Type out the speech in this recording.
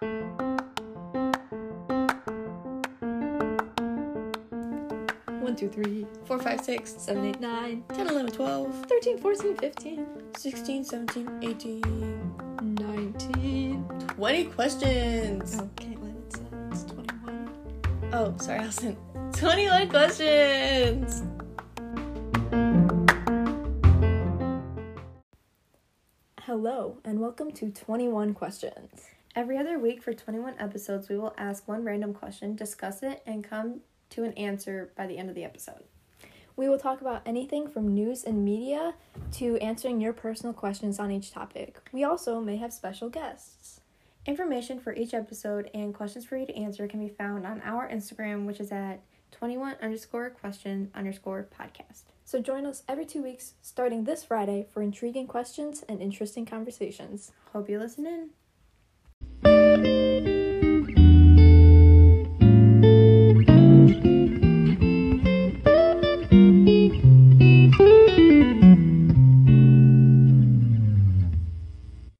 One, two, three, Four, five, six, seven, eight, nine, 10, 11, 12, 13, 14, 15, 16, 17, 18, 19. 20 questions. Oh, Caitlin, it's, uh, it's 21. Oh, sorry, Allison. 21 questions. Hello, and welcome to 21 Questions. Every other week for 21 episodes, we will ask one random question, discuss it, and come to an answer by the end of the episode. We will talk about anything from news and media to answering your personal questions on each topic. We also may have special guests. Information for each episode and questions for you to answer can be found on our Instagram, which is at 21 underscore question underscore podcast. So join us every two weeks, starting this Friday, for intriguing questions and interesting conversations. Hope you listen in.